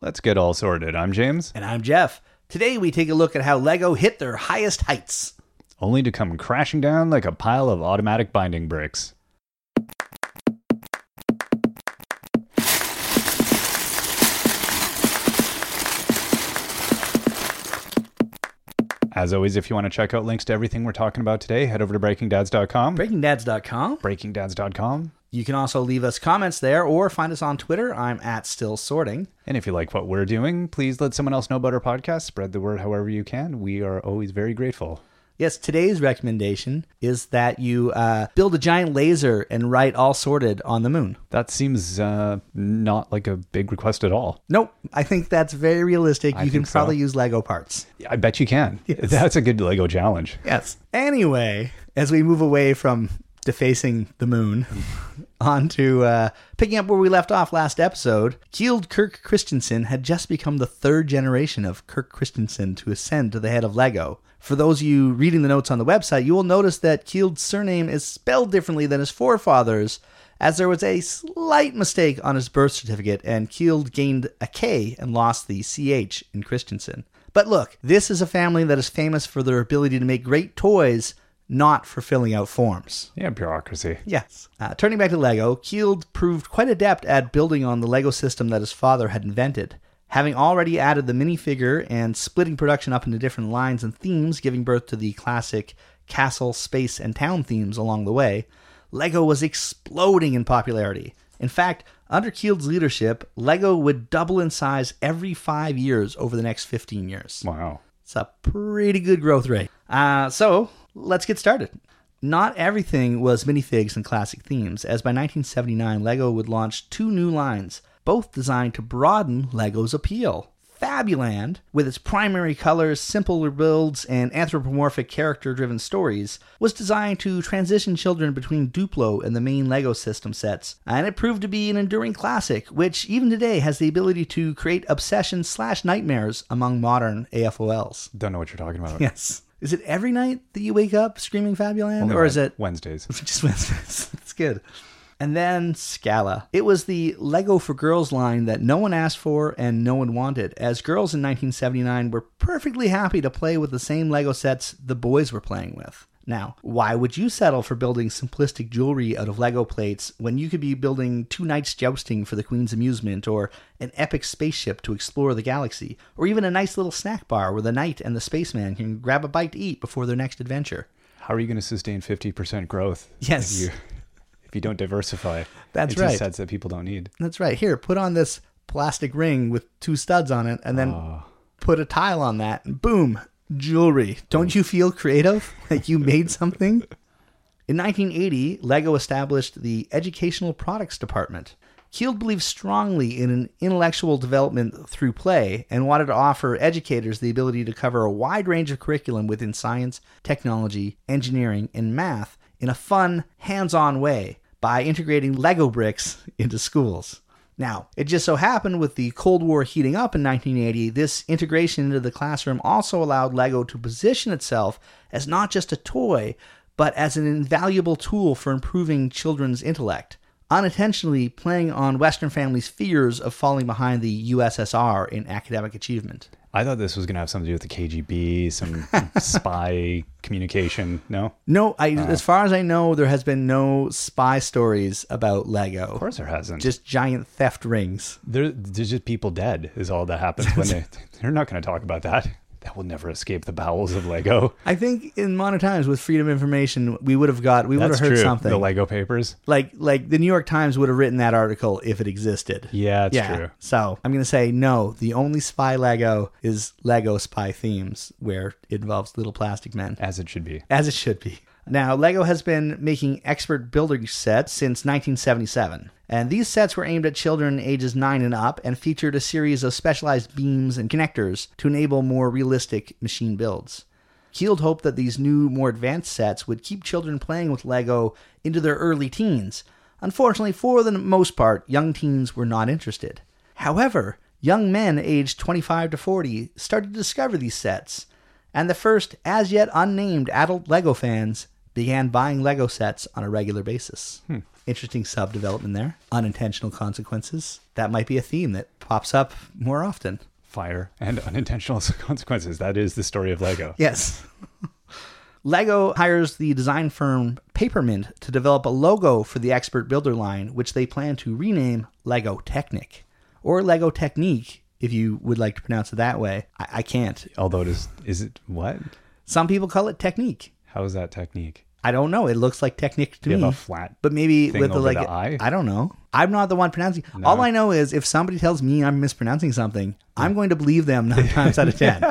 Let's get all sorted. I'm James, And I'm Jeff. Today we take a look at how LEGO hit their highest heights. only to come crashing down like a pile of automatic binding bricks. As always, if you want to check out links to everything we're talking about today, head over to breakingdads.com. BreakingDads.com. breakingdads.com. You can also leave us comments there or find us on Twitter. I'm at Still Sorting. And if you like what we're doing, please let someone else know about our podcast. Spread the word however you can. We are always very grateful. Yes, today's recommendation is that you uh, build a giant laser and write all sorted on the moon. That seems uh, not like a big request at all. Nope, I think that's very realistic. I you can so. probably use Lego parts. I bet you can. Yes. That's a good Lego challenge. Yes. Anyway, as we move away from defacing the moon on to uh, picking up where we left off last episode, Kjeld Kirk Kristiansen had just become the third generation of Kirk Christensen to ascend to the head of Lego. For those of you reading the notes on the website, you will notice that Kjeld's surname is spelled differently than his forefathers, as there was a slight mistake on his birth certificate, and Kjeld gained a K and lost the CH in Christensen. But look, this is a family that is famous for their ability to make great toys, not for filling out forms. Yeah, bureaucracy. Yes. Uh, turning back to Lego, Kjeld proved quite adept at building on the Lego system that his father had invented. Having already added the minifigure and splitting production up into different lines and themes, giving birth to the classic castle, space, and town themes along the way, Lego was exploding in popularity. In fact, under Kjeld's leadership, Lego would double in size every five years over the next 15 years. Wow. It's a pretty good growth rate. Uh, so let's get started. Not everything was minifigs and classic themes, as by 1979, LEGO would launch two new lines, both designed to broaden LEGO's appeal. Fabuland, with its primary colors, simpler builds, and anthropomorphic character driven stories, was designed to transition children between Duplo and the main LEGO system sets, and it proved to be an enduring classic, which even today has the ability to create obsessions slash nightmares among modern AFOLs. Don't know what you're talking about. Yes. Is it every night that you wake up screaming Fabuland? Only or is it Wednesdays? just Wednesdays? It's good. And then Scala. It was the Lego for Girls line that no one asked for and no one wanted, as girls in 1979 were perfectly happy to play with the same Lego sets the boys were playing with. Now, why would you settle for building simplistic jewelry out of Lego plates when you could be building two knights jousting for the Queen's amusement, or an epic spaceship to explore the galaxy, or even a nice little snack bar where the knight and the spaceman can grab a bite to eat before their next adventure? How are you going to sustain 50% growth? Yes. If you, if you don't diversify That's into right. sets that people don't need. That's right. Here, put on this plastic ring with two studs on it, and then Oh. put a tile on that, and boom, jewelry. Don't you feel creative? Like you made something? In 1980, LEGO established the Educational Products Department. Kjeld believed strongly in an intellectual development through play and wanted to offer educators the ability to cover a wide range of curriculum within science, technology, engineering, and math in a fun, hands on way by integrating Lego bricks into schools. Now, it just so happened with the Cold War heating up in 1980, this integration into the classroom also allowed LEGO to position itself as not just a toy, but as an invaluable tool for improving children's intellect, unintentionally playing on Western families' fears of falling behind the USSR in academic achievement. I thought this was going to have something to do with the KGB, some spy communication. No? No, I, uh. as far as I know, there has been no spy stories about Lego. Of course there hasn't. Just giant theft rings. there, there's just people dead, is all that happens when they. They're not going to talk about that. That will never escape the bowels of Lego. I think in modern times with freedom of information, we would have got we would have heard true. something. The Lego papers. like like the New York Times would have written that article if it existed. Yeah, it's yeah. true. So I'm gonna say no. The only spy Lego is Lego Spy Themes, where it involves little plastic men, As it should be. as it should be. Now, Lego has been making expert builder sets since 1977, and these sets were aimed at children ages 9 and up and featured a series of specialized beams and connectors to enable more realistic machine builds. Kjeld hoped that these new, more advanced sets would keep children playing with Lego into their early teens. Unfortunately, for the most part, young teens were not interested. However, young men aged 25 to 40 started to discover these sets, and the first, as yet unnamed, adult Lego fans began buying Lego sets on a regular basis. Hmm. Interesting sub development there. Unintentional consequences. That might be a theme that pops up more often. Fire and unintentional consequences. That is the story of Lego. Yes. Lego hires the design firm Papermint to develop a logo for the expert builder line, which they plan to rename Lego Technic or Lego Technique, if you would like to pronounce it that way. I, I can't. Although it is, is it what? Some people call it Technique. How is that technique? I don't know. It looks like Technic to You me. have a flat. but maybe with the like the eye? I don't know. I'm not the one pronouncing. All I know is if somebody tells me I'm mispronouncing something, I'm going to believe them nine times out of ten.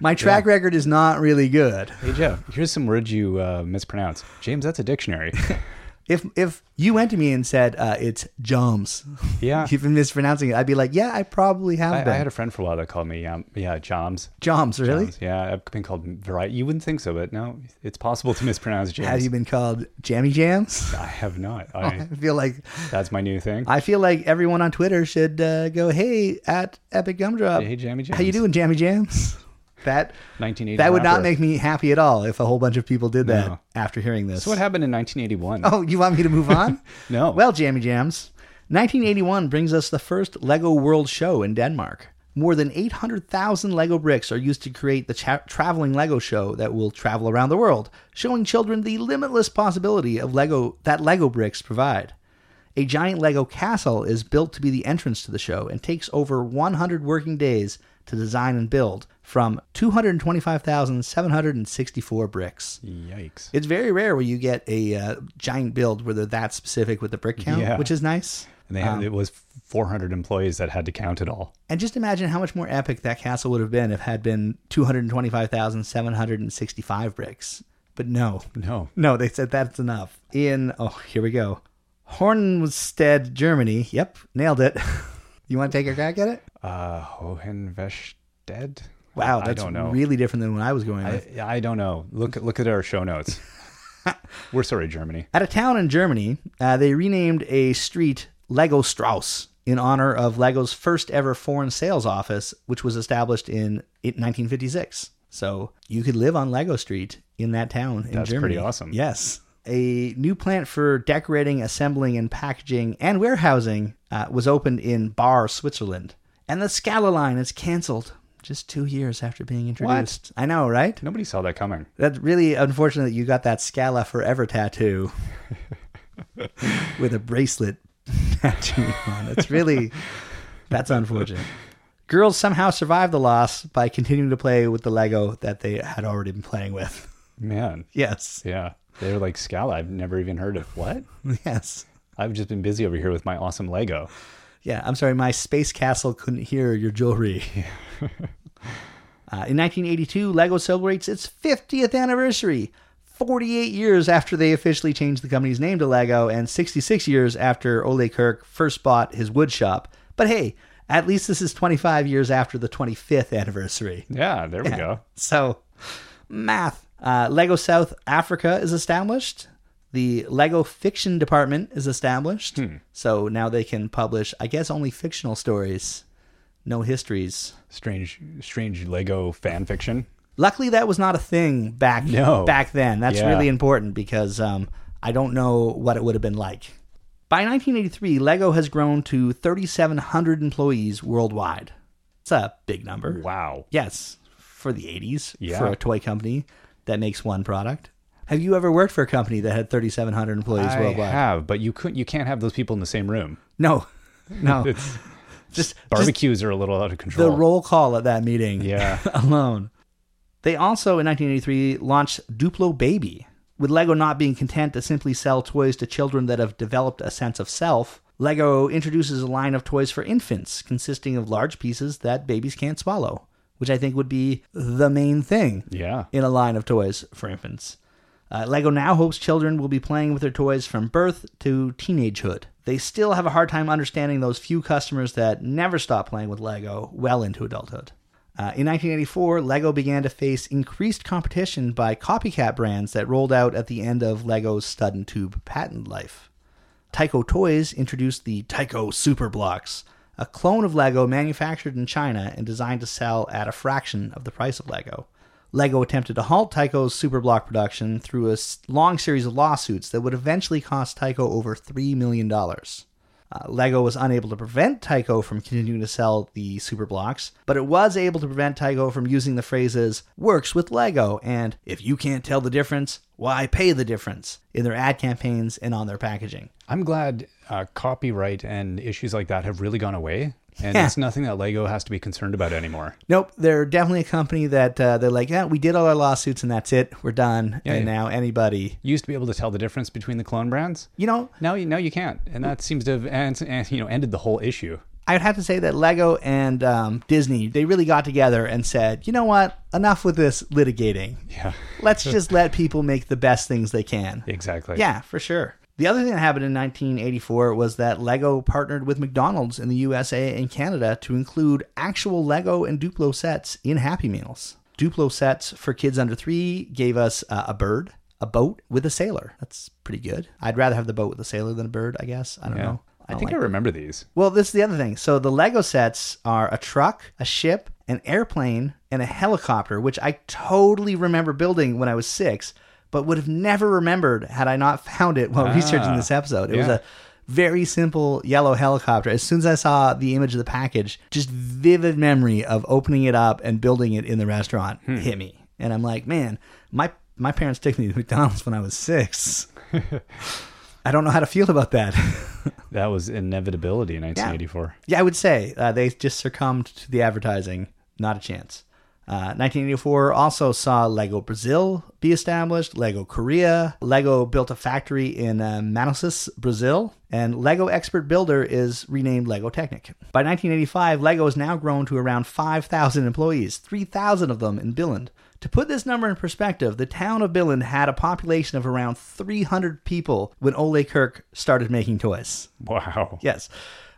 My track record is not really good. Hey Joe, here's some words you uh, mispronounce. James, that's a dictionary. If if you went to me and said uh, it's Joms, yeah. you've been mispronouncing it, I'd be like, yeah, I probably have I. I had a friend for a while that called me, um, yeah, Joms. Joms, really? Joms. Yeah, I've been called variety. You wouldn't think so, but no, it's possible to mispronounce James. Have you been called Jammy Jams? I have not. I I, feel like that's my new thing. I feel like everyone on Twitter should uh, go, hey, at Epic Gumdrop, hey, Jammy Jams. how you doing, Jammy Jams? That 1980. that would not rapper. make me happy at all if a whole bunch of people did that No. after hearing this. So what happened in 1981? Oh, you want me to move on? No. Well, Jammy Jams. 1981 brings us the first Lego World Show in Denmark. More than 800,000 Lego bricks are used to create the cha- traveling Lego show that will travel around the world, showing children the limitless possibility of Lego that Lego bricks provide. A giant Lego castle is built to be the entrance to the show and takes over 100 working days to design and build from 225,764 bricks. Yikes. It's very rare where you get a uh, giant build where they're that specific with the brick count, Yeah. which is nice. And they had, Um, it was 400 employees that had to count it all. And just imagine how much more epic that castle would have been if it had been 225,765 bricks. But no, No. no, they said that's enough. In, oh, here we go. Hornstedt, Germany. Yep, nailed it. you want to take a crack at it? Uh, Hohenvested? Wow, that's really different than what I was going with. I, I don't know. Look look at our show notes. We're sorry, Germany. At a town in Germany, uh, they renamed a street Lego Strauss in honor of Lego's first ever foreign sales office, which was established in 1956. So you could live on Lego Street in that town in That's Germany. pretty awesome. Yes. A new plant for decorating, assembling, and packaging and warehousing uh, was opened in Baar, Switzerland. And the Scala line is canceled just two years after being introduced. I know, right? Nobody saw that coming. That's really unfortunate that you got that Scala Forever tattoo with a bracelet tattoo on. It's really that's unfortunate. Girls somehow survived the loss by continuing to play with the Lego that they had already been playing with. Man. Yes. Yeah. They were like Scala. I've never even heard of what? Yes. I've just been busy over here with my awesome Lego. Yeah, I'm sorry, my space castle couldn't hear your jewelry. Uh, in 1982, Lego celebrates its 50th anniversary, 48 years after they officially changed the company's name to Lego, and 66 years after Ole Kirk first bought his wood shop. But hey, at least this is 25 years after the 25th anniversary. Yeah, there we go. So, math. Uh, Lego South Africa is established. The Lego Fiction Department is established. So now they can publish, I guess, only fictional stories, no histories. Strange strange Lego fan fiction. Luckily, that was not a thing back No. back then. That's Yeah. really important because um, I don't know what it would have been like. By 1983, Lego has grown to 3,700 employees worldwide. It's a big number. Wow. Yes, for the 80s, Yeah. for a toy company that makes one product. Have you ever worked for a company that had 3,700 employees worldwide? I worldwide? have, but you couldn't you can't have those people in the same room. No, no. It's just, just barbecues are a little out of control. the roll call at that meeting Yeah. alone. They also, in 1983, launched Duplo Baby. With Lego not being content to simply sell toys to children that have developed a sense of self, Lego introduces a line of toys for infants consisting of large pieces that babies can't swallow, which I think would be the main thing Yeah. in a line of toys for infants. Uh, Lego now hopes children will be playing with their toys from birth to teenagehood. They still have a hard time understanding those few customers that never stop playing with Lego well into adulthood. Uh, in 1984, Lego began to face increased competition by copycat brands that rolled out at the end of Lego's stud and tube patent life. Tyco Toys introduced the Tyco Super Blocks, a clone of Lego manufactured in China and designed to sell at a fraction of the price of Lego. Lego attempted to halt Tyco's Superblock production through a long series of lawsuits that would eventually cost Tyco over $3 million. Uh, Lego was unable to prevent Tyco from continuing to sell the Superblocks, but it was able to prevent Tyco from using the phrases works with Lego and if you can't tell the difference, why pay the difference in their ad campaigns and on their packaging. I'm glad uh, copyright and issues like that have really gone away. And Yeah. it's nothing that Lego has to be concerned about anymore. Nope, they're definitely a company that uh, they're like, yeah, we did all our lawsuits and that's it. We're done. Yeah, and yeah. now anybody, You used to be able to tell the difference between the clone brands. you know, Now you now you can't, and that seems to have and, and, you know ended the whole issue. I'd have to say that Lego and um, Disney, they really got together and said, you know what? Enough with this litigating. Yeah, Let's just let people make the best things they can. exactly. Yeah, for sure. The other thing that happened in 1984 was that Lego partnered with McDonald's in the USA and Canada to include actual Lego and Duplo sets in Happy Meals. Duplo sets for kids under three gave us uh, a bird, a boat with a sailor. That's pretty good. I'd rather have the boat with a sailor than a bird, I guess. I don't Yeah. know. I don't think like I remember these. well, this is the other thing. So the Lego sets are a truck, a ship, an airplane, and a helicopter, which I totally remember building when I was six, but would have never remembered had I not found it while researching this episode. It was a very simple yellow helicopter. As soon as I saw the image of the package, just vivid memory of opening it up and building it in the restaurant hit me. And I'm like, man, my my parents took me to McDonald's when I was six. I don't know how to feel about that. That was inevitability in 1984. Yeah, I would say uh, they just succumbed to the advertising. Not a chance. Uh, 1984 also saw Lego Brazil be established, Lego Korea. Lego built a factory in uh, Manaus, Brazil, and Lego Expert Builder is renamed Lego Technic. By 1985, Lego has now grown to around 5,000 employees, 3,000 of them in Billund. To put this number in perspective, the town of Billund had a population of around 300 people when Ole Kirk started making toys. Wow. Yes.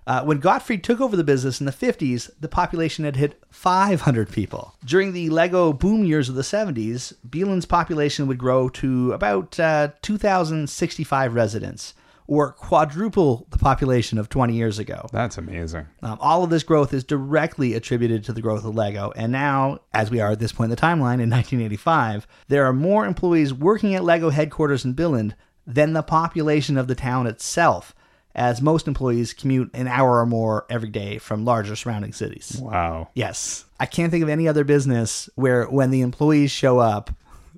Uh, when Godtfred took over the business in the 50s, the population had hit 500 people. During the Lego boom years of the 70s, Billund's population would grow to about uh, 2,065 residents, or quadruple the population of 20 years ago. That's amazing. Um, all of this growth is directly attributed to the growth of Lego. And now, as we are at this point in the timeline in 1985, there are more employees working at Lego headquarters in Billund than the population of the town itself, as most employees commute an hour or more every day from larger surrounding cities. Wow. Yes. I can't think of any other business where when the employees show up,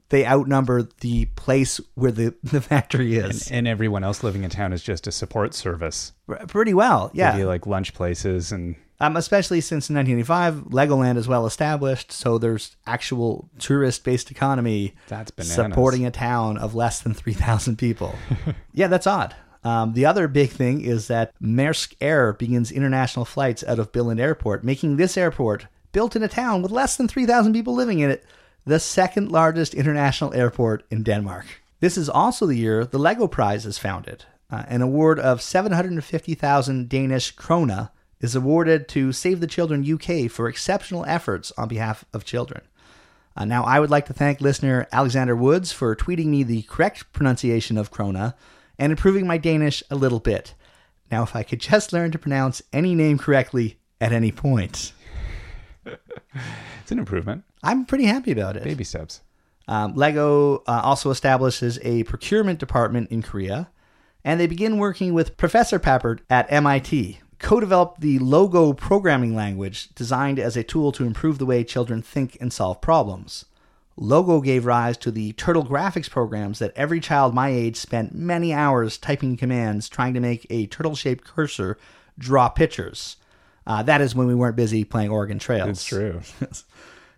they outnumber the place where the, the factory is. And everyone else living in town is just a support service. R- Pretty well, yeah. Maybe like lunch places and Um, especially since in 1985, Legoland is well established, so there's actual tourist-based economy That's bananas. supporting a town of less than 3,000 people. yeah, that's odd. Um, the other big thing is that Maersk Air begins international flights out of Billund Airport, making this airport, built in a town with less than 3,000 people living in it, the second largest international airport in Denmark. This is also the year the Lego Prize is founded. Uh, an award of 750,000 Danish krona is awarded to Save the Children UK for exceptional efforts on behalf of children. Uh, now, I would like to thank listener Alexander Woods for tweeting me the correct pronunciation of Krona and improving my Danish a little bit. Now, if I could just learn to pronounce any name correctly at any point, it's an improvement. I'm pretty happy about it. Baby steps. Um, Lego uh, also establishes a procurement department in Korea, and they begin working with Professor Papert at MIT. Co developed the Logo programming language designed as a tool to improve the way children think and solve problems. Logo gave rise to the Turtle graphics programs that every child my age spent many hours typing commands trying to make a turtle shaped cursor draw pictures. Uh, that is when we weren't busy playing Oregon Trails. It's true.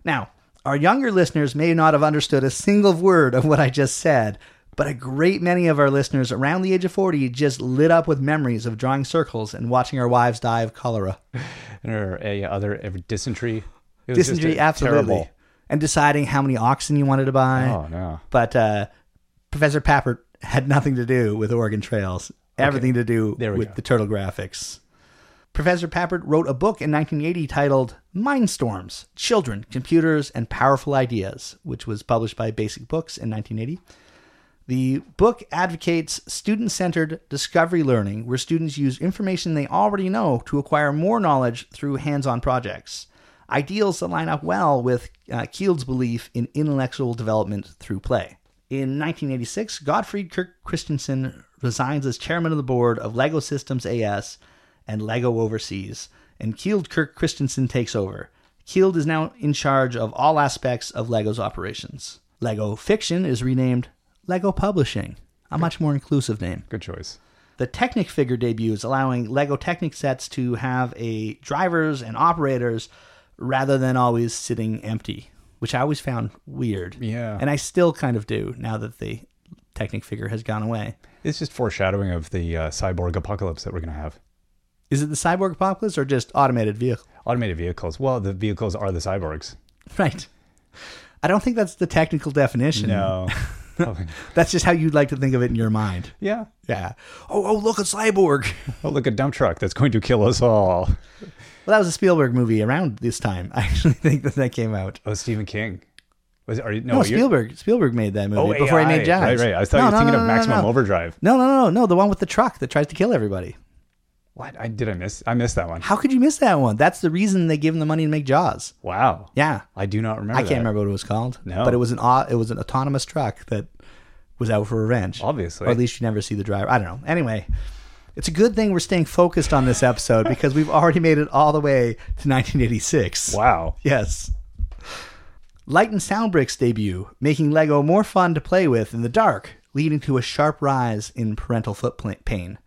Now, our younger listeners may not have understood a single word of what I just said, but a great many of our listeners around the age of 40 just lit up with memories of drawing circles and watching our wives die of cholera. or a other uh, dysentery. It was just Dysentery, absolutely. Terrible. And deciding how many oxen you wanted to buy. Oh no. But uh, Professor Papert had nothing to do with Oregon Trails, everything to do with go. the turtle graphics. Professor Papert wrote a book in 1980 titled Mindstorms Children, Computers, and Powerful Ideas, which was published by Basic Books in 1980. The book advocates student centered discovery learning, where students use information they already know to acquire more knowledge through hands on projects. Ideals that line up well with uh, Kjeld's belief in intellectual development through play. In 1986, Godtfred Kirk Christensen resigns as chairman of the board of Lego Systems AS and Lego Overseas, and Kjeld Kirk Kristiansen takes over. Kjeld is now in charge of all aspects of Lego's operations. Lego Fiction is renamed Lego Publishing, a much more inclusive name. Good choice. The Technic figure debuts, allowing Lego Technic sets to have a drivers and operators rather than always sitting empty, which I always found weird. Yeah. And I still kind of do now that the Technic figure has gone away. It's just foreshadowing of the uh, cyborg apocalypse that we're going to have. Is it the cyborg apocalypse or just automated vehicle? Automated vehicles. Well, the vehicles are the cyborgs. Right. I don't think that's the technical definition. No. That's just how you'd like to think of it in your mind. yeah. Yeah. Oh, oh, look, a cyborg. Oh, look, a dump truck that's going to kill us all. Well, that was a Spielberg movie around this time. I actually think that that came out. Oh, Stephen King. Was it, are you, no, No, you're- Spielberg. Spielberg made that movie Oh, before he made Jaws. Right, right. I thought No, you were no, thinking of Maximum. Overdrive. No, no, no, no, no. The one with the truck that tries to kill everybody. What? I did I miss? I missed that one. How could you miss that one? That's the reason they gave him the money to make Jaws. Wow. Yeah, I do not remember. I can't that. remember what it was called. No. but it was an it was an autonomous truck that was out for revenge. Obviously. or at least you never see the driver. I don't know. Anyway, it's a good thing we're staying focused on this episode because we've already made it all the way to 1986. Wow. Yes. Light and Sound Bricks debut, making Lego more fun to play with in the dark, leading to a sharp rise in parental foot pain.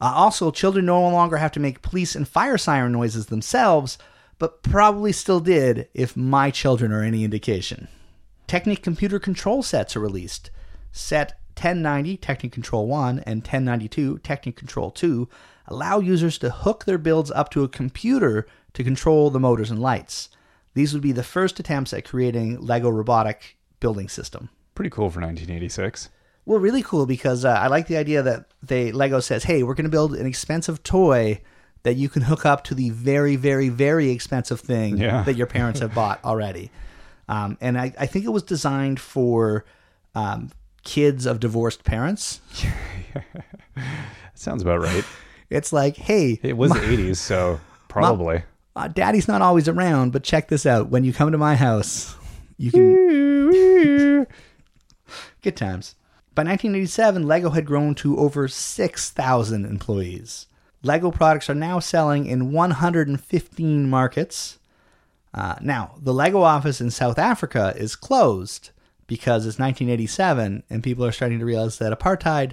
Uh, also, children no longer have to make police and fire siren noises themselves, but probably still did if my children are any indication. Technic computer control sets are released. Set 1090 Technic Control 1 and 1092 Technic Control 2 allow users to hook their builds up to a computer to control the motors and lights. These would be the first attempts at creating Lego robotic building system. Pretty cool for 1986. Well, really cool because uh, I like the idea that they Lego says, "Hey, we're going to build an expensive toy that you can hook up to the very, very, very expensive thing Yeah. that your parents have bought already." Um, and I, I think it was designed for um, kids of divorced parents. Sounds about right. It's like, "Hey, It was the 80s, so probably. uh, Daddy's not always around, but check this out. When you come to my house, you can Good times. By 1987, Lego had grown to over 6,000 employees. Lego products are now selling in 115 markets. Uh, now, the Lego office in South Africa is closed because it's 1987 and people are starting to realize that apartheid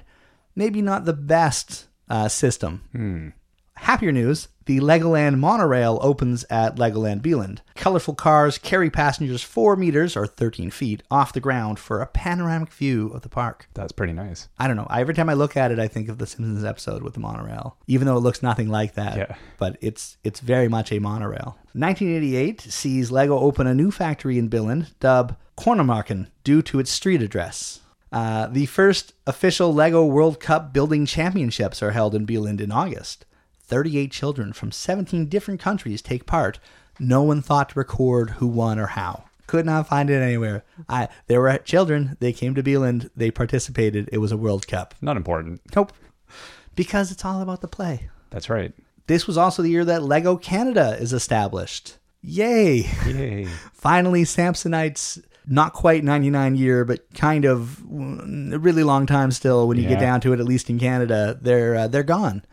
maybe not the best uh, system. Happier news the Legoland monorail opens at Legoland Billund. Colorful cars carry passengers 4 meters or 13 feet off the ground for a panoramic view of the park. That's pretty nice. I don't know. Every time I look at it, I think of the Simpsons episode with the monorail, even though it looks nothing like that. Yeah. But it's it's very much a monorail. 1988 sees Lego open a new factory in Billund, dubbed Kornmarken, due to its street address. Uh, the first official Lego World Cup building championships are held in Billund in August. 38 children from 17 different countries take part. No one thought to record who won or how. Could not find it anywhere. I there were children. They came to Billund. They participated. It was a World Cup. Not important. Nope. Because it's all about the play. That's right. This was also the year that Lego Canada is established. Yay! Yay. Finally, Samsonite's not quite 99 year, but kind of mm, a really long time still. When you get down to it, at least in Canada, they're uh, they're gone.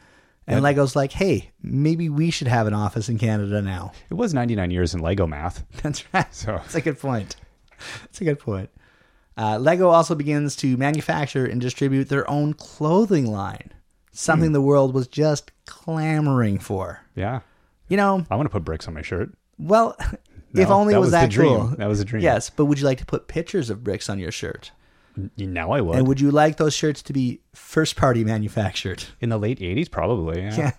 And Lego's like, hey, maybe we should have an office in Canada now. It was 99 years in Lego math. That's right. So- That's a good point. That's a good point. Uh, Lego also begins to manufacture and distribute their own clothing line, something Hmm. the world was just clamoring for. Yeah. You know, I want to put bricks on my shirt. well, if only that it was, was that dream. cool. That was a dream. Yes, but would you like to put pictures of bricks on your shirt? Now I would. And would you like those shirts to be first party manufactured? in the late 80s, probably. Yeah. Yeah.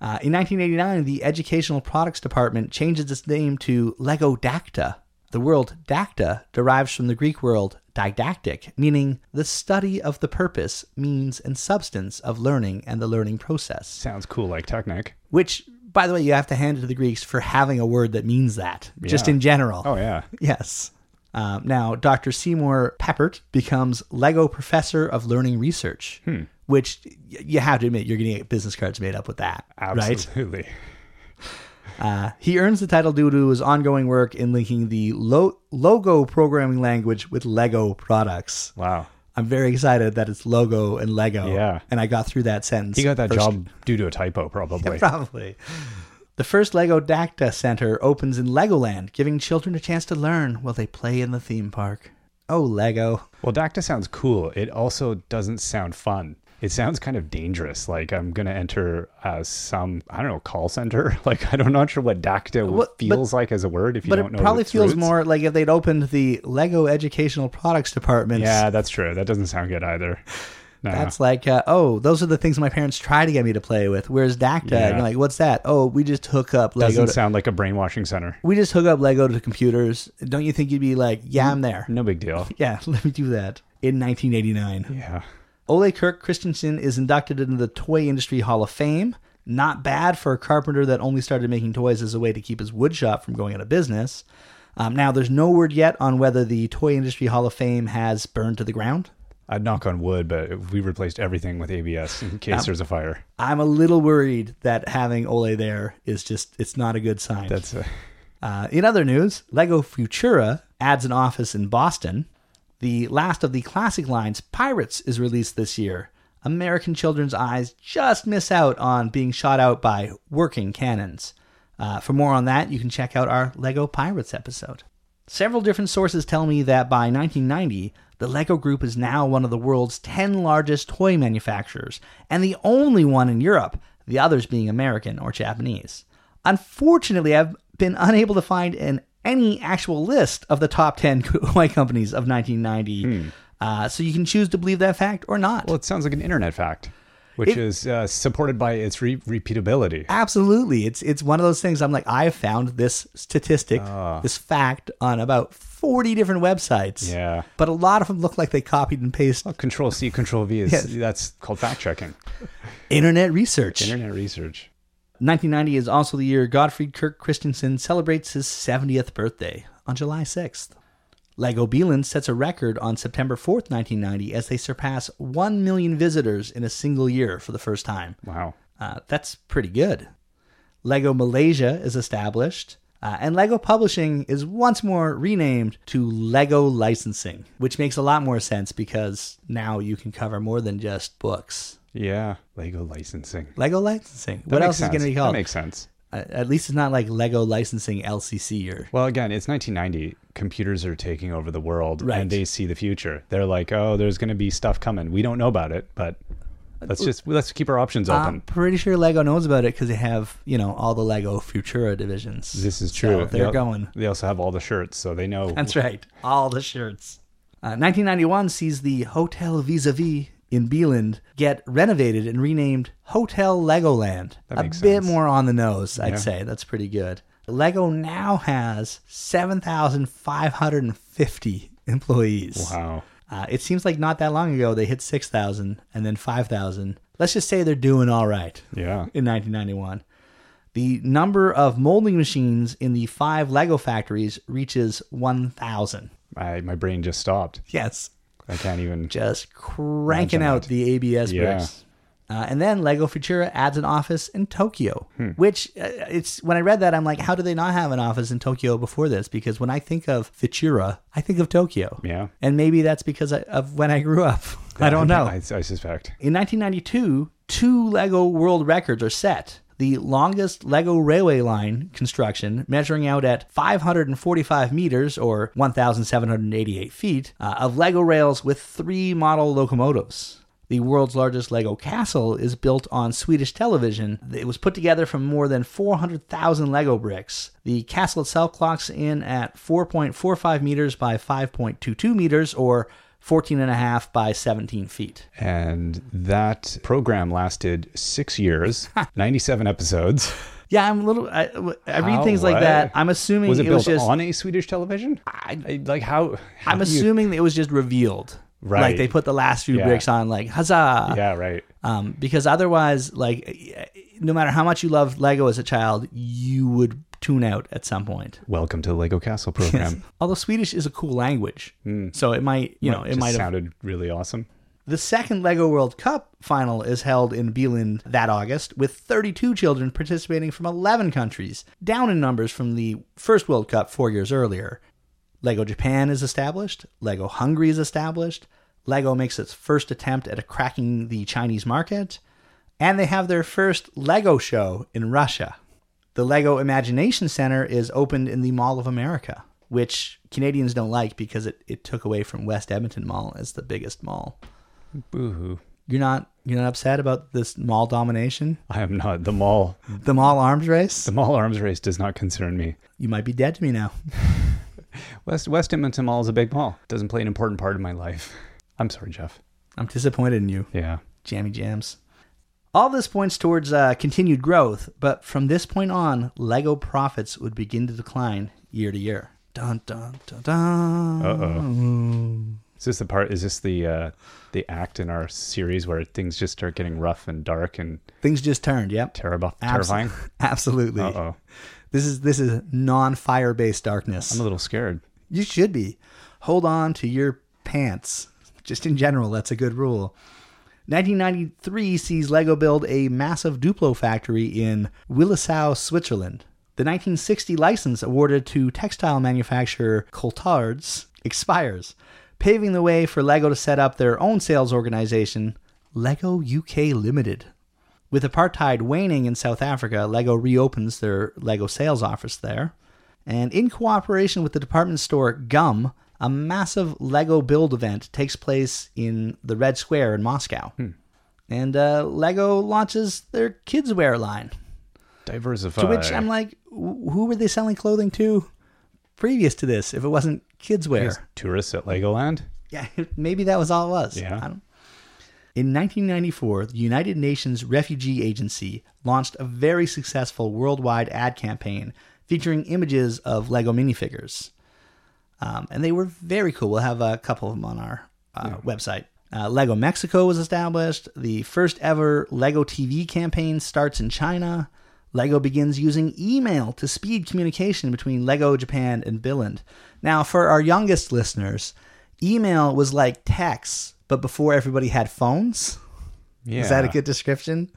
Uh, in 1989, the Educational Products Department changes its name to Lego Dacta. The word dacta derives from the Greek word didactic, meaning the study of the purpose, means, and substance of learning and the learning process. Sounds cool like Technic. Which, by the way, you have to hand it to the Greeks for having a word that means that, just in general. Oh, yeah. Yes. Um, now, Dr. Seymour Papert becomes Lego Professor of Learning Research, which y- you have to admit you're going to get business cards made up with that, right? Absolutely. Uh, he earns the title due to his ongoing work in linking the lo- logo programming language with Lego products. Wow. I'm very excited that it's logo and Lego. Yeah. And I got through that sentence. He got that first. job due to a typo, probably. Probably. The first Lego Dacta Center opens in Legoland, giving children a chance to learn while they play in the theme park. Oh, Lego. Well, Dacta sounds cool. It also doesn't sound fun. It sounds kind of dangerous. Like I'm gonna enter uh, some I don't know call center. Like I don't, I'm not sure what Dacta Well, but- feels like as a word. If you But don't it know probably its feels roots. more like if they'd opened the Lego Educational Products Department. Yeah, that's true. That doesn't sound good either. No. That's like, uh, oh, those are the things my parents try to get me to play with. Where's Dacta, Yeah. you're like, what's that? Oh, we just hook up Lego. doesn't To, sound like a brainwashing center. we just hook up Lego to computers. Don't you think you'd be like, yeah, I'm there. No big deal. Yeah, let me do that. In 1989, Yeah. Ole Kirk Christensen is inducted into the Toy Industry Hall of Fame. Not bad for a carpenter that only started making toys as a way to keep his wood shop from going out of business. Um, now, there's no word yet on whether the Toy Industry Hall of Fame has burned to the ground. I'd knock on wood, but we replaced everything with ABS in case there's a fire. I'm a little worried that having Ole there is just, it's not a good sign. That's uh, Uh, in other news, Lego Futura adds an office in Boston. The last of the classic lines, Pirates, is released this year. American children's eyes just miss out on being shot out by working cannons. Uh, for more on that, you can check out our Lego Pirates episode. Several different sources tell me that by 1990, the Lego Group is now one of the world's 10 largest toy manufacturers, and the only one in Europe, the others being American or Japanese. Unfortunately, I've been unable to find an, any actual list of the top 10 toy companies of 1990, uh, so you can choose to believe that fact or not. well, it sounds like an internet fact, which It- is uh, supported by its re- repeatability. Absolutely. It's it's one of those things I'm like I have found this statistic, this fact on about 40 different websites. Yeah. But a lot of them look like they copied and pasted Well, control C, Control V is Yes. that's called fact checking. internet research. Internet research. 1990 is also the year Godtfred Kirk Christensen celebrates his 70th birthday on July 6th. Lego Billund sets a record on September 4th, 1990, as they surpass 1 million visitors in a single year for the first time. Wow. Uh, that's pretty good. Lego Malaysia is established, uh, and Lego Publishing is once more renamed to Lego Licensing, which makes a lot more sense because now you can cover more than just books. Yeah. Lego licensing. Lego Licensing. That what else is going to be called? That makes sense. Uh, At least it's not like Lego Licensing LCC or. Well, again, it's 1990. Computers are taking over the world, Right. and they see the future. They're like, "Oh, there's going to be stuff coming. We don't know about it, but let's just let's keep our options open." I'm pretty sure Lego knows about it because they have, you know, all the Lego Futura divisions. this is So true. they're They- going. They also have all the shirts, so they know. That's right. All the shirts. Uh, 1991 sees the Hotel Vis-a-Vis in Billund get renovated and renamed Hotel Legoland. A bit sense. more on the nose, I'd Yeah. say. That's pretty good. Lego now has 7,550 employees. Wow. Uh, it seems like not that long ago they hit 6,000 and then 5,000. Let's just say they're doing all right Yeah. in 1991. The number of molding machines in the five Lego factories reaches 1,000. My my brain just stopped. Yes, I can't even. just cranking out the ABS Yeah. bricks. Uh, and then Lego Futura adds an office in Tokyo, Hmm. which uh, it's when I read that I'm like, how do they not have an office in Tokyo before this? Because when I think of Futura, I think of Tokyo, Yeah. and maybe that's because I, of when I grew up. I don't know. I, I suspect. In 1992, two Lego world records are set. The longest Lego railway line construction, measuring out at 545 meters or 1,788 feet, uh, of Lego rails with three model locomotives. The world's largest Lego castle is built on Swedish television. It was put together from more than 400,000 Lego bricks. The castle itself clocks in at 4.45 meters by 5.22 meters or 14 and a half by 17 feet. And that program lasted six years, 97 episodes. Yeah, I'm a little. I, I read How? things like What? that. I'm assuming Was it it, built was just. on a Swedish television? I, I, like how? how I'm do you- assuming it was just revealed. Right. Like they put the last few Yeah. bricks on, like huzzah. Yeah. Right. Um, because otherwise, like, no matter how much you loved Lego as a child, you would tune out at some point. Welcome to the Lego Castle program. Although Swedish is a cool language, hmm. so it might, you know, it might have sounded really awesome. The second LEGO World Cup final is held in Billund that August, with 32 children participating from 11 countries, down in numbers from the first World Cup four years earlier. LEGO Japan is established, LEGO Hungary is established, LEGO makes its first attempt at cracking the Chinese market, and they have their first LEGO show in Russia. The LEGO Imagination Center is opened in the Mall of America, which Canadians don't like because it, it took away from West Edmonton Mall as the biggest mall. Boo hoo. You're not you're not upset about this mall domination? I am not. The mall, The mall arms race? the mall arms race does not concern me. You might be dead to me now. West West Edmonton Mall is a big mall. Doesn't play an important part in my life. I'm sorry, Jeff. I'm disappointed in you, Yeah. jammy jams. All this points towards uh, continued growth, but from this point on, Lego profits would begin to decline year to year. Dun dun dun dun. Uh-oh. Is this the part? Is this the uh, the act in our series where things just start getting rough and dark and Things just turned. Yep. terrible, terrifying? Absolutely. Uh oh. This is this is non-fire based darkness. I'm a little scared. You should be. Hold on to your pants. Just in general, that's a good rule. 1993 sees Lego build a massive Duplo factory in Willisau, Switzerland. The 1960 license awarded to textile manufacturer Courtaulds expires, paving the way for Lego to set up their own sales organization, Lego UK Limited. With apartheid waning in South Africa, Lego reopens their Lego sales office there. And in cooperation with the department store Gum, a massive Lego build event takes place in the Red Square in Moscow. And uh, Lego launches their kids' wear line. Diversify. To which I'm like, who were they selling clothing to previous to this if it wasn't kids' wear? Tourists at Legoland. Yeah, maybe that was all it was. Yeah. I don't- In 1994, the United Nations Refugee Agency launched a very successful worldwide ad campaign featuring images of Lego minifigures. Um, and they were very cool. We'll have a couple of them on our uh, website. Uh, Lego Mexico was established. The first ever Lego TV campaign starts in China. Lego begins using email to speed communication between Lego Japan and Billund. Now, for our youngest listeners, email was like text, but before everybody had phones. Yeah. Is that a good description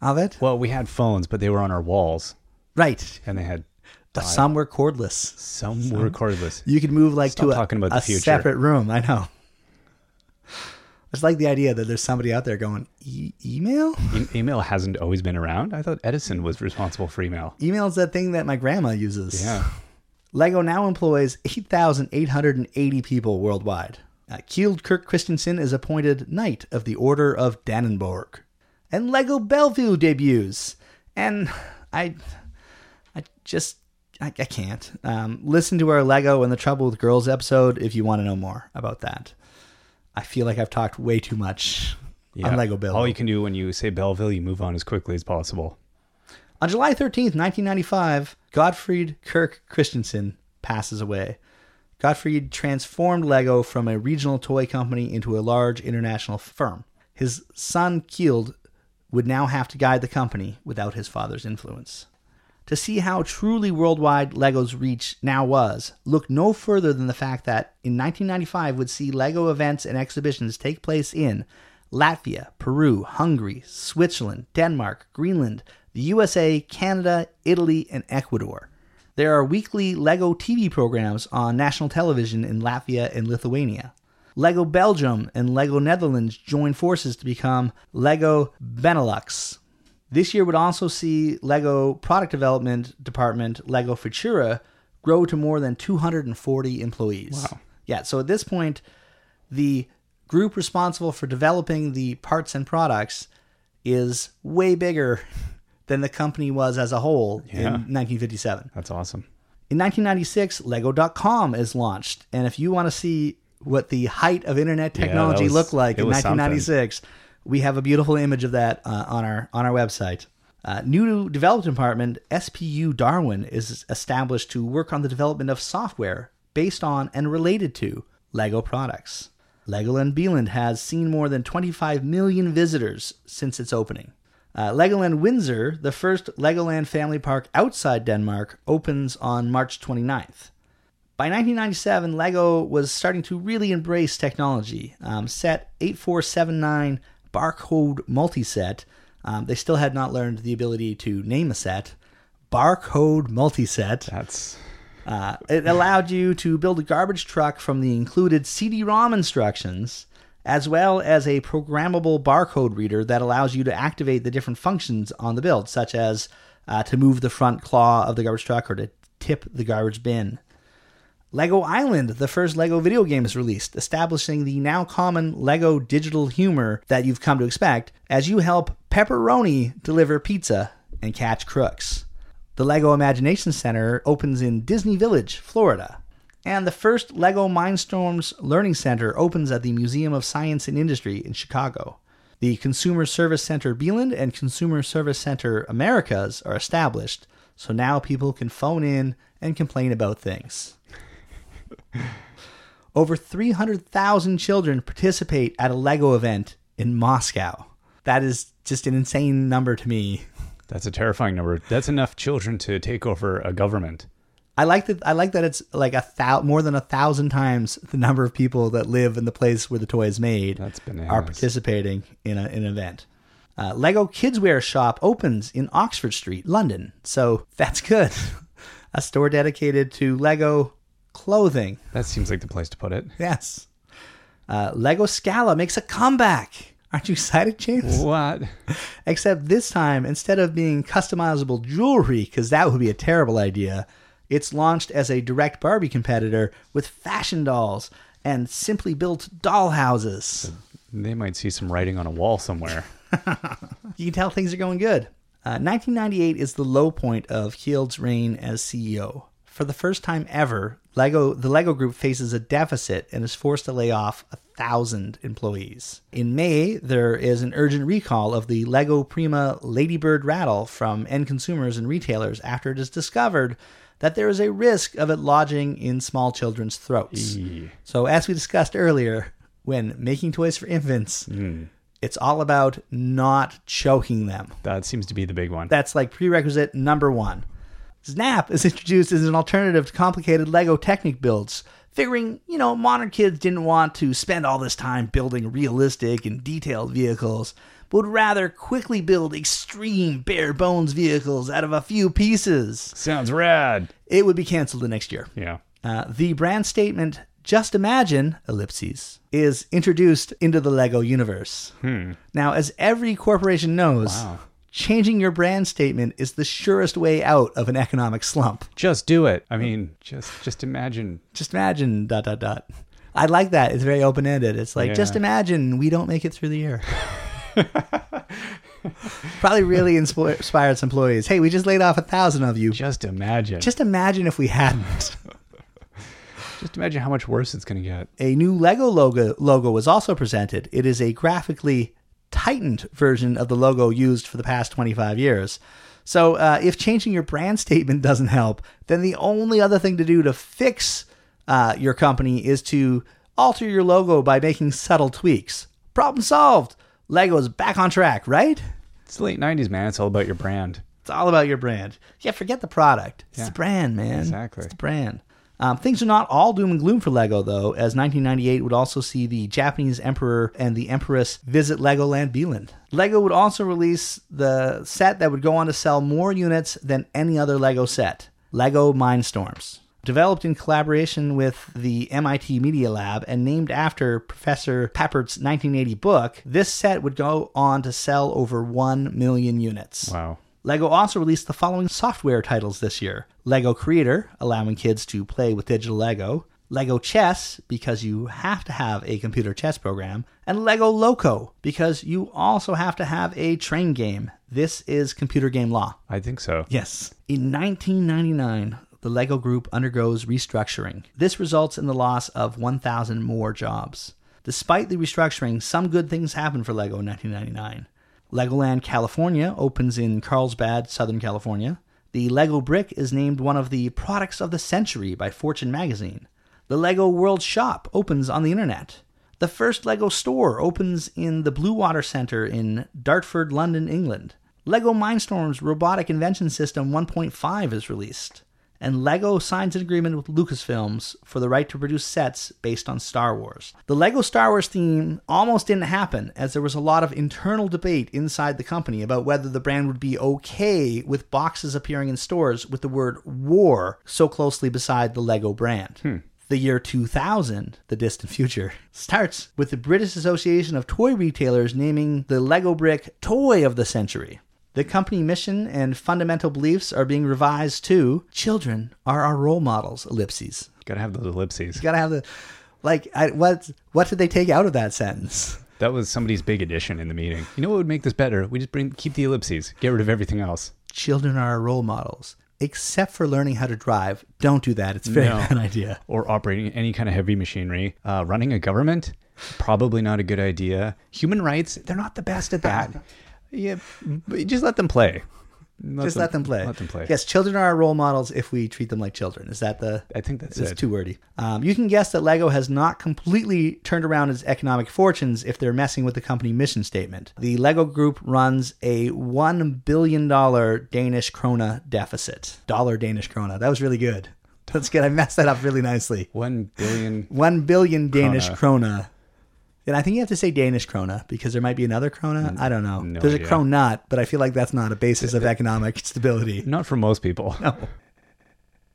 of it? Well, we had phones, but they were on our walls, Right. and they had But some were cordless. some were cordless. You could move like Stop to a, talking about the a future. separate room. I know. It's like the idea that there's somebody out there going, e- email? E- email hasn't always been around. I thought Edison was responsible for email. Email is that thing that my grandma uses. Yeah. Lego now employs 8,880 people worldwide. Uh, Kirk Christensen is appointed Knight of the Order of Dannebrog. And Lego Belville debuts. And I, I just, I, I can't. Um, listen to our Lego and the Trouble with Girls episode if you want to know more about that. I feel like I've talked way too much on Lego Belville. All you can do when you say Belville, you move on as quickly as possible. On July 13th, 1995, Godtfred Kirk Christensen passes away. Godtfred transformed Lego from a regional toy company into a large international firm. His son, Kjeld, would now have to guide the company without his father's influence. To see how truly worldwide Lego's reach now was, look no further than the fact that in 1995 would see Lego events and exhibitions take place in Latvia, Peru, Hungary, Switzerland, Denmark, Greenland, the USA, Canada, Italy, and Ecuador. There are weekly LEGO TV programs on national television in Latvia and Lithuania. LEGO Belgium and LEGO Netherlands join forces to become LEGO Benelux. This year would also see LEGO product development department LEGO Futura grow to more than 240 employees. Wow. Yeah, so at this point, the group responsible for developing the parts and products is way bigger than the company was as a whole in 1957. That's awesome. In 1996, Lego.com is launched. And if you want to see what the height of internet Yeah, technology was- looked like in was something. 1996, we have a beautiful image of that uh, on our on our website. Uh, new development department SPU Darwin is established to work on the development of software based on and related to Lego products. Legoland Billund has seen more than 25 million visitors since its opening. Uh, Legoland Windsor, the first Legoland family park outside Denmark, opens on March 29th. By 1997, LEGO was starting to really embrace technology. Um, set 8479 barcode multiset. Um, they still had not learned the ability to name a set. Barcode multiset. That's Uh, it allowed you to build a garbage truck from the included CD-ROM instructions, as well as a programmable barcode reader that allows you to activate the different functions on the build, such as uh, to move the front claw of the garbage truck or to tip the garbage bin. Lego Island, the first Lego video game, is released, establishing the now common Lego digital humor that you've come to expect as you help Pepperoni deliver pizza and catch crooks. The Lego Imagination Center opens in Disney Village, Florida. And the first Lego Mindstorms Learning Center opens at the Museum of Science and Industry in Chicago. The Consumer Service Center Billund and Consumer Service Center Americas are established, so now people can phone in and complain about things. Over 300,000 children participate at a Lego event in Moscow. That is just an insane number to me. that's a terrifying number. That's enough children to take over a government. I like that. I like that it's like a thou more than a thousand times the number of people that live in the place where the toy is made That's bananas. are participating in a, an event. Uh, Lego Kidswear Shop opens in Oxford Street, London. So that's good. a store dedicated to Lego clothing. That seems like the place to put it. Yes. Uh, Lego Scala makes a comeback. Aren't you excited, James? What? Except this time, instead of being customizable jewelry, because that would be a terrible idea, it's launched as a direct Barbie competitor with fashion dolls and simply built doll houses. They might see some writing on a wall somewhere. You can tell things are going good. Uh, 1998 is the low point of Kjeld's reign as CEO. For the first time ever, Lego the Lego Group faces a deficit and is forced to lay off a thousand employees. In May, there is an urgent recall of the Lego Primo Ladybird rattle from end consumers and retailers after it is discovered that there is a risk of it lodging in small children's throats. Eee. So, as we discussed earlier, when making toys for infants, mm. it's all about not choking them. That seems to be the big one. That's like prerequisite number one. Snap is introduced as an alternative to complicated Lego Technic builds, figuring, you know, modern kids didn't want to spend all this time building realistic and detailed vehicles, but would rather quickly build extreme bare bones vehicles out of a few pieces. Sounds rad. It would be canceled the next year. Yeah. Uh, the brand statement, just imagine, ellipses, is introduced into the Lego universe. Now, as every corporation knows, Wow. Changing your brand statement is the surest way out of an economic slump. Just do it. I oh. mean, just just imagine. Just imagine, dot, dot, dot. I like that. It's very open ended. It's like, Yeah. just imagine we don't make it through the year. Probably really inspired some employees. Hey, we just laid off a thousand of you. Just imagine. Just, Just imagine if we hadn't. Just imagine how much worse it's going to get. A new Lego logo logo was also presented. It is a graphically tightened version of the logo used for the past 25 years. So, uh, if changing your brand statement doesn't help, then the only other thing to do to fix uh, your company is to alter your logo by making subtle tweaks. Problem solved. Lego's back on track, right? It's the late 90s, man. It's all about your brand. It's all about your brand. Yeah, forget the product. It's Yeah. the brand, man. Exactly. It's the brand. Um, things are not all doom and gloom for Lego, though, as 1998 would also see the Japanese Emperor and the Empress visit Legoland Billund. Lego would also release the set that would go on to sell more units than any other Lego set Lego Mindstorms. Developed in collaboration with the MIT Media Lab and named after Professor Papert's 1980 book, this set would go on to sell over 1 million units. Wow. Lego also released the following software titles this year Lego Creator, allowing kids to play with digital Lego, Lego Chess, because you have to have a computer chess program, and Lego Loco, because you also have to have a train game. This is computer game law. I think so. Yes. In 1999, the Lego Group undergoes restructuring. This results in the loss of 1,000 more jobs. Despite the restructuring, some good things happened for Lego in 1999. Legoland California opens in Carlsbad, Southern California. The Lego brick is named one of the products of the century by Fortune magazine. The Lego World Shop opens on the internet. The first Lego store opens in the Blue Water Center in Dartford, London, England. Lego Mindstorm's Robotic Invention System 1.5 is released. And Lego signs an agreement with Lucasfilms for the right to produce sets based on Star Wars. The Lego Star Wars theme almost didn't happen, as there was a lot of internal debate inside the company about whether the brand would be okay with boxes appearing in stores with the word war so closely beside the Lego brand. Hmm. The year 2000, the distant future, starts with the British Association of Toy Retailers naming the Lego brick Toy of the Century. The company mission and fundamental beliefs are being revised to children are our role models, ellipses. Gotta have those ellipses. You gotta have the, like, I, what, what did they take out of that sentence? That was somebody's big addition in the meeting. You know what would make this better? We just bring keep the ellipses, get rid of everything else. Children are our role models. Except for learning how to drive. Don't do that. It's a very No. bad idea. Or operating any kind of heavy machinery. Uh, running a government, probably not a good idea. Human rights, they're not the best at that. Yeah, just let them play. Just let them play. Let them play. Yes, children are our role models if we treat them like children. Is that the? I think that's It's it. too wordy. Um, you can guess that Lego has not completely turned around its economic fortunes if they're messing with the company mission statement. The Lego Group runs a one billion dollar Danish krona deficit. Dollar Danish krona. That was really good. That's good. I messed that up really nicely. One billion. One billion Danish Krona. krona. And I think you have to say Danish krona because there might be another krona. I don't know. no There's idea. a kronut, but I feel like that's not a basis of economic stability. Not for most people.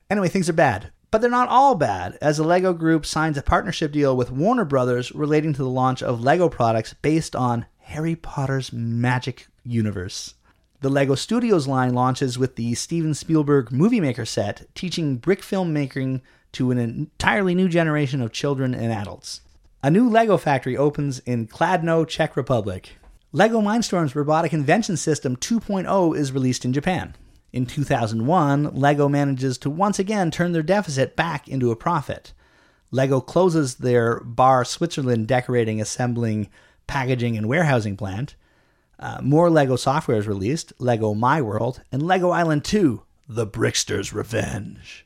Anyway, things are bad. But they're not all bad, as the LEGO Group signs a partnership deal with Warner Brothers relating to the launch of LEGO products based on Harry Potter's magic universe. The LEGO Studios line launches with the Steven Spielberg Movie Maker set, teaching brick filmmaking to an entirely new generation of children and adults. A new LEGO factory opens in Kladno, Czech Republic. LEGO Mindstorm's Robotic Invention System 2.0 is released in Japan. In 2001, LEGO manages to once again turn their deficit back into a profit. LEGO closes their Baar, Switzerland decorating, assembling, packaging, and warehousing plant. Uh, more LEGO software is released LEGO My World and LEGO Island 2 The Brickster's Revenge.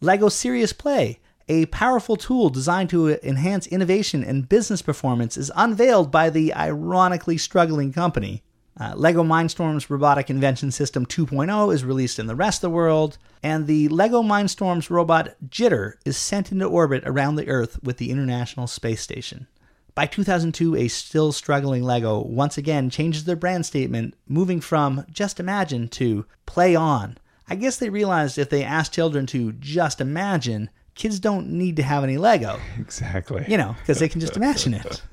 LEGO Serious Play, a powerful tool designed to enhance innovation and business performance, is unveiled by the ironically struggling company. Uh, LEGO Mindstorm's Robotic Invention System 2.0 is released in the rest of the world, and the LEGO Mindstorm's robot Jitter is sent into orbit around the Earth with the International Space Station. By 2002, a still struggling LEGO once again changes their brand statement, moving from just imagine to play on. I guess they realized if they asked children to just imagine, kids don't need to have any Lego, Exactly. you know, because they can just imagine it.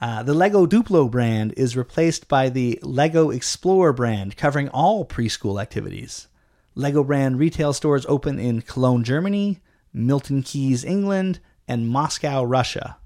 Uh, the Lego Duplo brand is replaced by the Lego Explorer brand, covering all preschool activities. Lego brand retail stores open in Cologne, Germany, Milton Keynes, England, and Moscow, Russia.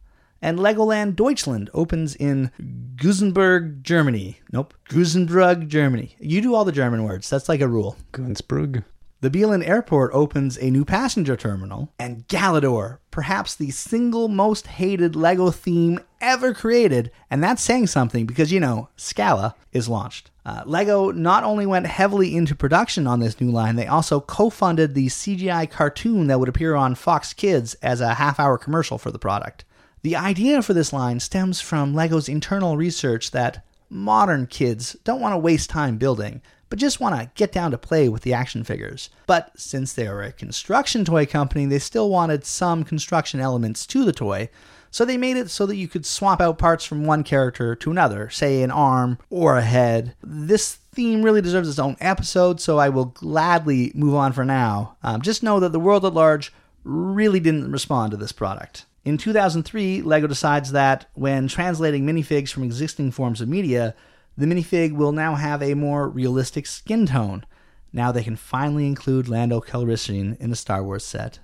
And Legoland Deutschland opens in Gusenberg, Germany. Nope, Gusenbrug, Germany. You do all the German words. That's like a rule. Gunzbrug. The Billund Airport opens a new passenger terminal, and Galidor, perhaps the single most hated LEGO theme ever created, and that's saying something because, you know, Scala is launched. Uh, LEGO not only went heavily into production on this new line, they also co funded the CGI cartoon that would appear on Fox Kids as a half hour commercial for the product. The idea for this line stems from LEGO's internal research that modern kids don't want to waste time building, but just want to get down to play with the action figures. But since they are a construction toy company, they still wanted some construction elements to the toy, so they made it so that you could swap out parts from one character to another, say an arm or a head. This theme really deserves its own episode, so I will gladly move on for now. Um, just know that the world at large really didn't respond to this product. In 2003, LEGO decides that when translating minifigs from existing forms of media, the minifig will now have a more realistic skin tone. Now they can finally include Lando Calrissian in a Star Wars set.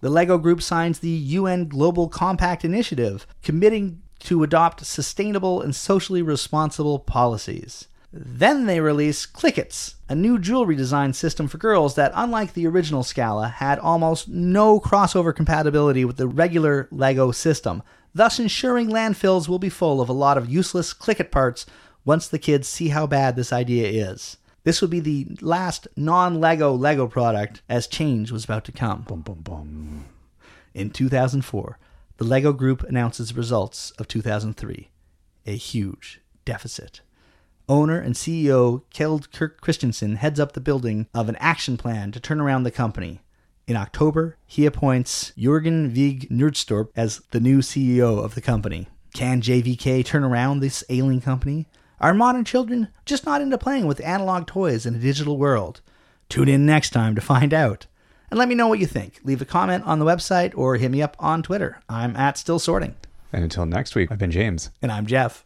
The LEGO Group signs the UN Global Compact Initiative, committing to adopt sustainable and socially responsible policies. Then they release Clikits, a new jewelry design system for girls that, unlike the original Scala, had almost no crossover compatibility with the regular LEGO system, thus ensuring landfills will be full of a lot of useless Clikit parts once the kids see how bad this idea is. This would be the last non LEGO LEGO product, as change was about to come. Boom, boom, boom. In 2004, the LEGO Group announces results of 2003 a huge deficit. owner and CEO Kjeld Kirk Kristiansen heads up the building of an action plan to turn around the company. In October, he appoints Jørgen Vig Knudstorp as the new CEO of the company. Can JVK turn around this ailing company? Are modern children just not into playing with analog toys in a digital world? Tune in next time to find out. And let me know what you think. Leave a comment on the website or hit me up on Twitter. I'm at Still Sorting. And until next week, I've been James. And I'm Jeff.